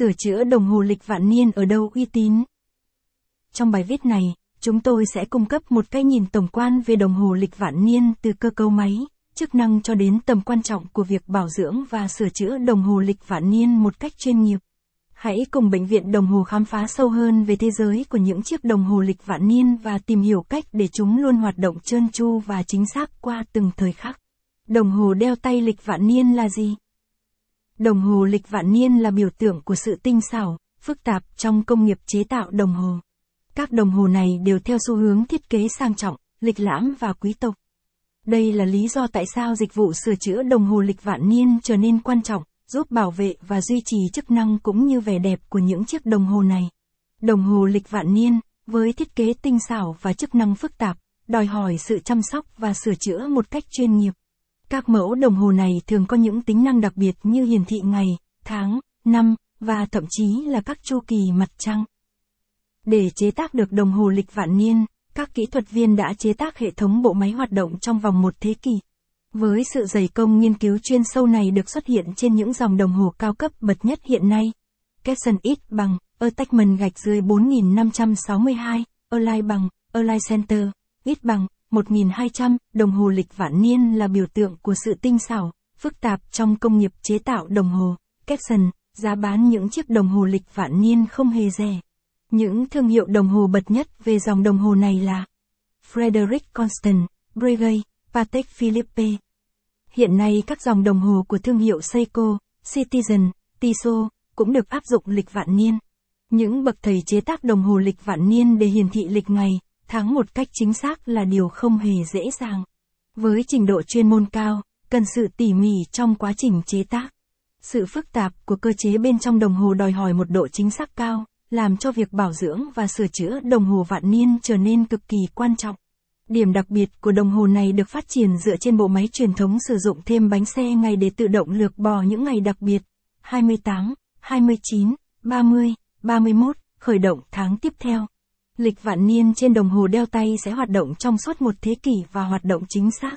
Sửa chữa đồng hồ lịch vạn niên ở đâu uy tín? Trong bài viết này, chúng tôi sẽ cung cấp một cái nhìn tổng quan về đồng hồ lịch vạn niên từ cơ cấu máy, chức năng cho đến tầm quan trọng của việc bảo dưỡng và sửa chữa đồng hồ lịch vạn niên một cách chuyên nghiệp. Hãy cùng Bệnh viện Đồng hồ khám phá sâu hơn về thế giới của những chiếc đồng hồ lịch vạn niên và tìm hiểu cách để chúng luôn hoạt động trơn tru và chính xác qua từng thời khắc. Đồng hồ đeo tay lịch vạn niên là gì? Đồng hồ lịch vạn niên là biểu tượng của sự tinh xảo, phức tạp trong công nghiệp chế tạo đồng hồ. Các đồng hồ này đều theo xu hướng thiết kế sang trọng, lịch lãm và quý tộc. Đây là lý do tại sao dịch vụ sửa chữa đồng hồ lịch vạn niên trở nên quan trọng, giúp bảo vệ và duy trì chức năng cũng như vẻ đẹp của những chiếc đồng hồ này. Đồng hồ lịch vạn niên, với thiết kế tinh xảo và chức năng phức tạp, đòi hỏi sự chăm sóc và sửa chữa một cách chuyên nghiệp. Các mẫu đồng hồ này thường có những tính năng đặc biệt như hiển thị ngày, tháng, năm, và thậm chí là các chu kỳ mặt trăng. Để chế tác được đồng hồ lịch vạn niên, các kỹ thuật viên đã chế tác hệ thống bộ máy hoạt động trong vòng một thế kỷ. Với sự dày công nghiên cứu chuyên sâu này được xuất hiện trên những dòng đồng hồ cao cấp bậc nhất hiện nay. Capson X bằng, Attachment gạch dưới 4562, Align bằng, Align Center, X bằng, 1200, đồng hồ lịch vạn niên là biểu tượng của sự tinh xảo, phức tạp trong công nghiệp chế tạo đồng hồ. Capson, giá bán những chiếc đồng hồ lịch vạn niên không hề rẻ. Những thương hiệu đồng hồ bật nhất về dòng đồng hồ này là Frederick Constant, Breguet, Patek Philippe. Hiện nay các dòng đồng hồ của thương hiệu Seiko, Citizen, Tissot cũng được áp dụng lịch vạn niên. Những bậc thầy chế tác đồng hồ lịch vạn niên để hiển thị lịch ngày, tháng một cách chính xác là điều không hề dễ dàng. Với trình độ chuyên môn cao, cần sự tỉ mỉ trong quá trình chế tác. Sự phức tạp của cơ chế bên trong đồng hồ đòi hỏi một độ chính xác cao, làm cho việc bảo dưỡng và sửa chữa đồng hồ vạn niên trở nên cực kỳ quan trọng. Điểm đặc biệt của đồng hồ này được phát triển dựa trên bộ máy truyền thống sử dụng thêm bánh xe ngày để tự động lược bỏ những ngày đặc biệt. 28, 29, 30, 31, khởi động tháng tiếp theo. Lịch vạn niên trên đồng hồ đeo tay sẽ hoạt động trong suốt một thế kỷ và hoạt động chính xác.